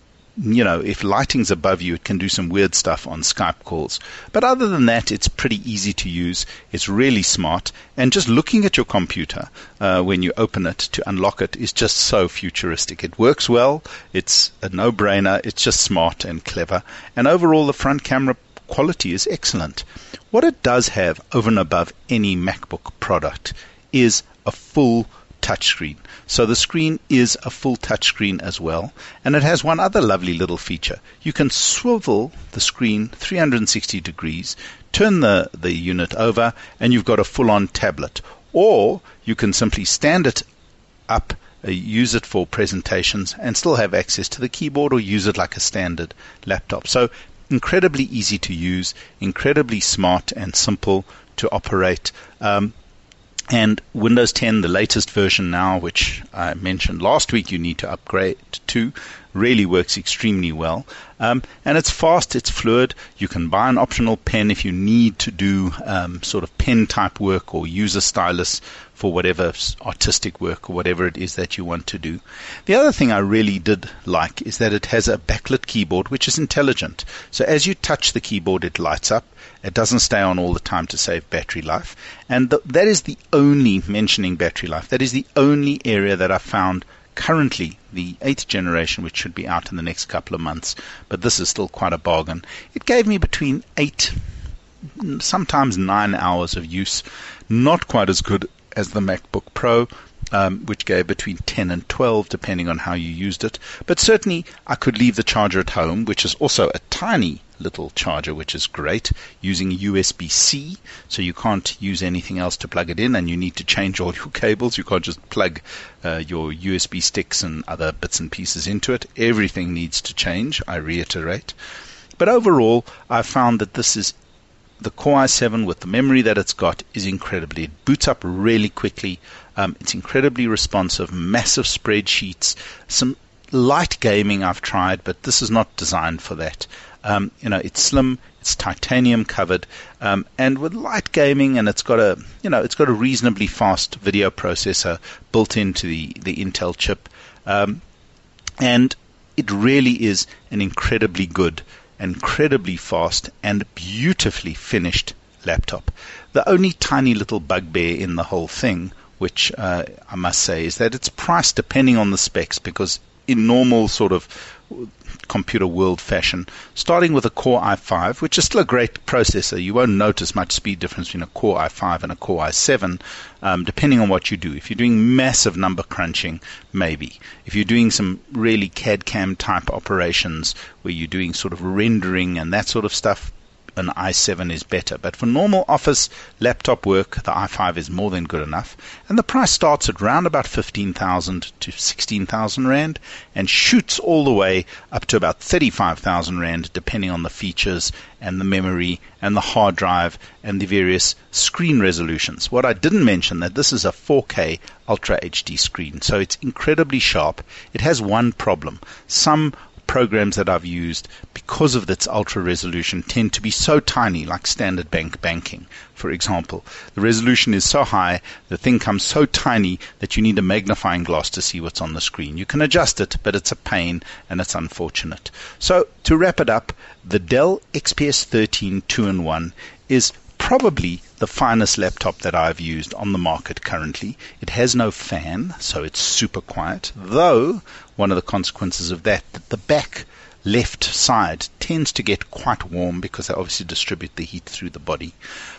you know, if lighting's above you, it can do some weird stuff on Skype calls. But other than that, it's pretty easy to use. It's really smart. And just looking at your computer uh, when you open it to unlock it is just so futuristic. It works well. It's a no brainer. It's just smart and clever. And overall, the front camera quality is excellent. What it does have over and above any MacBook product is a full touchscreen. So the screen is a full touchscreen as well. And it has one other lovely little feature. You can swivel the screen 360 degrees, turn the, the unit over, and you've got a full on tablet. Or you can simply stand it up, uh, use it for presentations, and still have access to the keyboard or use it like a standard laptop. So incredibly easy to use, incredibly smart and simple to operate. Um, and Windows 10, the latest version now, which I mentioned last week, you need to upgrade to, really works extremely well. Um, and it's fast, it's fluid. You can buy an optional pen if you need to do um, sort of pen type work or use a stylus for whatever artistic work or whatever it is that you want to do. The other thing I really did like is that it has a backlit keyboard which is intelligent. So as you touch the keyboard, it lights up. It doesn't stay on all the time to save battery life. And th- that is the only, mentioning battery life, that is the only area that I found currently the eighth generation, which should be out in the next couple of months, but this is still quite a bargain. It gave me between eight, sometimes nine hours of use. Not quite as good as the MacBook Pro, um, which gave between 10 and 12, depending on how you used it. But certainly, I could leave the charger at home, which is also a tiny little charger, which is great, using USB C. So you can't use anything else to plug it in, and you need to change all your cables. You can't just plug uh, your USB sticks and other bits and pieces into it. Everything needs to change, I reiterate. But overall, I found that this is the Core i7 with the memory that it's got is incredibly. It boots up really quickly. Um, it's incredibly responsive, massive spreadsheets, some light gaming I've tried, but this is not designed for that. Um, you know, it's slim, it's titanium covered, um, and with light gaming, and it's got a you know it's got a reasonably fast video processor built into the the Intel chip, um, and it really is an incredibly good incredibly fast and beautifully finished laptop. The only tiny little bugbear in the whole thing, which uh, I must say, is that it's priced depending on the specs because in normal sort of computer world fashion, starting with a Core i5, which is still a great processor. You won't notice much speed difference between a Core i5 and a Core i7, um, depending on what you do. If you're doing massive number crunching, maybe. If you're doing some really CAD CAM type operations where you're doing sort of rendering and that sort of stuff, an i7 is better. But for normal office laptop work, the i5 is more than good enough. And the price starts at around about 15,000 to 16,000 Rand and shoots all the way up to about 35,000 Rand, depending on the features and the memory and the hard drive and the various screen resolutions. What I didn't mention that this is a 4K Ultra HD screen, so it's incredibly sharp. It has one problem. Some programs that I've used, because of its ultra resolution, tend to be so tiny, like standard bank banking, for example. The resolution is so high, the thing comes so tiny that you need a magnifying glass to see what's on the screen. You can adjust it, but it's a pain and it's unfortunate. So, to wrap it up, the Dell XPS 13 2 in 1 is probably the finest laptop that I've used on the market currently. It has no fan, so it's super quiet. Though one of the consequences of that, that the back left side tends to get quite warm because they obviously distribute the heat through the body.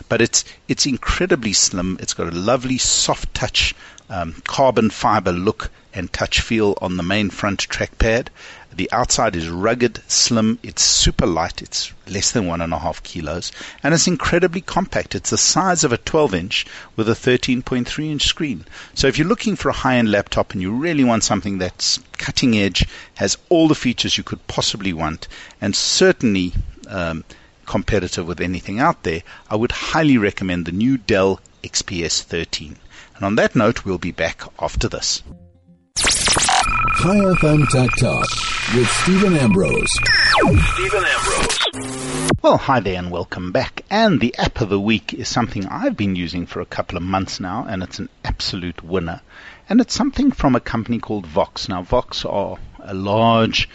But it's it's incredibly slim. It's got a lovely soft touch um, carbon fiber look and touch feel on the main front trackpad. The outside is rugged, slim, it's super light, it's less than one and a half kilos, and it's incredibly compact. It's the size of a 12 inch with a 13.3 inch screen. So if you're looking for a high end laptop and you really want something that's cutting edge, has all the features you could possibly want, and certainly um, competitive with anything out there, I would highly recommend the new Dell XPS 13. And on that note, we'll be back after this. Chai FM Tech Talk with Steven Ambrose. Steven Ambrose. Well, hi there and welcome back. And the app of the week is something I've been using for a couple of months now, and it's an absolute winner. And it's something from a company called Vox. Now, Vox are a large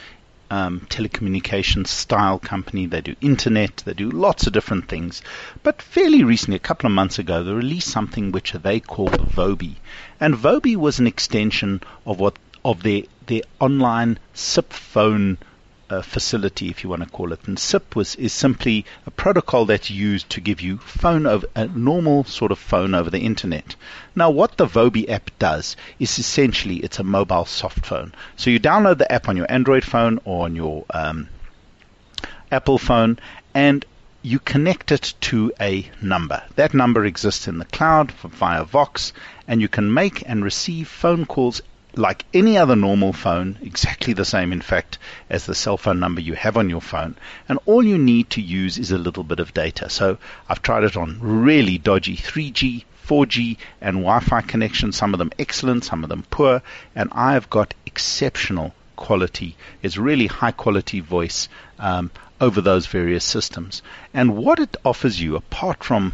um, telecommunications style company. They do internet, they do lots of different things. But fairly recently, a couple of months ago, they released something which they call Vobi. And Vobi was an extension of what of their their online SIP phone uh, facility, if you want to call it. And SIP was is simply a protocol that's used to give you phone over a normal sort of phone over the internet. Now, what the Vobi app does is essentially it's a mobile soft phone. So you download the app on your Android phone or on your um, Apple phone, and you connect it to a number. That number exists in the cloud via Vox, and you can make and receive phone calls like any other normal phone, exactly the same, in fact, as the cell phone number you have on your phone. And all you need to use is a little bit of data. So I've tried it on really dodgy 3G, 4G, and Wi Fi connections, some of them excellent, some of them poor, and I've got exceptional quality. It's really high quality voice um, over those various systems. And what it offers you, apart from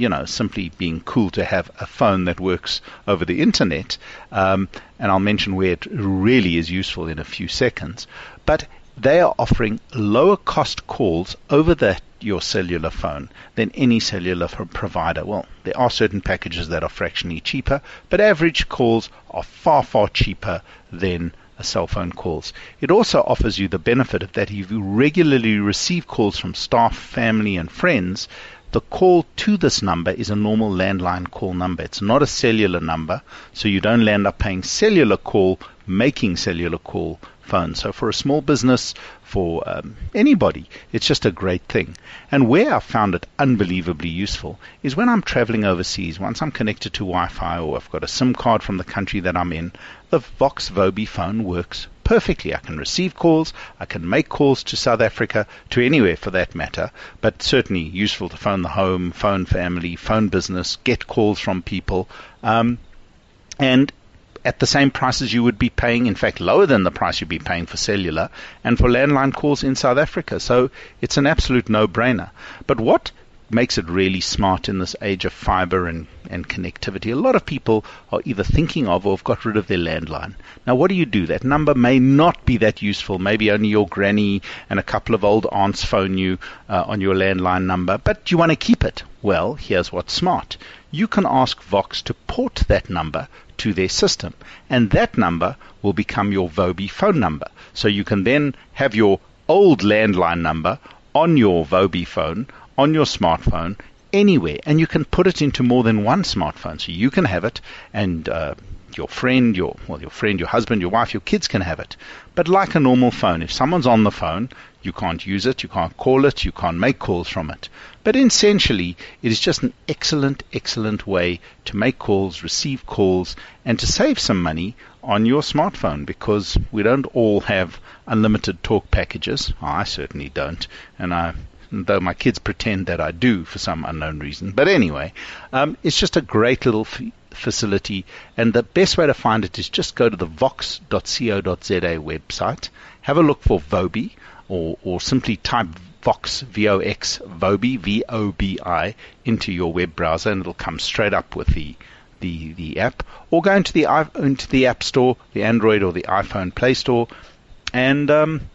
you know, simply being cool to have a phone that works over the internet. Um, and I'll mention where it really is useful in a few seconds. But they are offering lower cost calls over the, your cellular phone than any cellular provider. Well, there are certain packages that are fractionally cheaper, but average calls are far, far cheaper than a cell phone calls. It also offers you the benefit of that if you regularly receive calls from staff, family, and friends, the call to this number is a normal landline call number. It's not a cellular number, so you don't end up paying cellular call, making cellular call phone. So for a small business, for um, anybody, it's just a great thing. And where I found it unbelievably useful is when I'm traveling overseas. Once I'm connected to Wi-Fi or I've got a SIM card from the country that I'm in, the Vox Vobi phone works perfectly. I can receive calls, I can make calls to South Africa, to anywhere for that matter, but certainly useful to phone the home, phone family, phone business, get calls from people. Um, and at the same price as you would be paying, in fact, lower than the price you'd be paying for cellular and for landline calls in South Africa. So it's an absolute no brainer. But what makes it really smart in this age of fiber and, and connectivity. A lot of people are either thinking of or have got rid of their landline. Now, what do you do? That number may not be that useful. Maybe only your granny and a couple of old aunts phone you uh, on your landline number, but you want to keep it. Well, here's what's smart. You can ask Vox to port that number to their system, and that number will become your Vobi phone number. So you can then have your old landline number on your Vobi phone on your smartphone anywhere, and you can put it into more than one smartphone. So you can have it, and uh, your friend, your well, your friend, your husband, your wife, your kids can have it. But like a normal phone, if someone's on the phone, you can't use it, you can't call it, you can't make calls from it. But essentially, it is just an excellent, excellent way to make calls, receive calls, and to save some money on your smartphone because we don't all have unlimited talk packages. I certainly don't, and I though my kids pretend that I do for some unknown reason. But anyway, um, it's just a great little f- facility, and the best way to find it is just go to the vox.co.za website, have a look for Vobi, or, or simply type Vox, V-O-X, Vobi, V-O-B-I, into your web browser, and it'll come straight up with the the, the app, or go into the into the App Store, the Android or the iPhone Play Store, and um,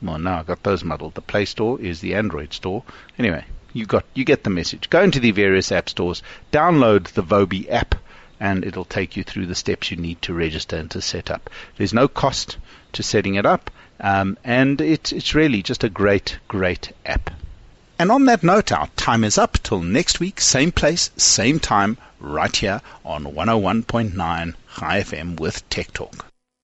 well, now I got those muddled. The Play Store is the Android store. Anyway, you got you get the message. Go into the various app stores, download the Vobi app, and it'll take you through the steps you need to register and to set up. There's no cost to setting it up, um, and it's it's really just a great great app. And on that note, our time is up. Till next week, same place, same time, right here on 101.9 Chai FM with Tech Talk.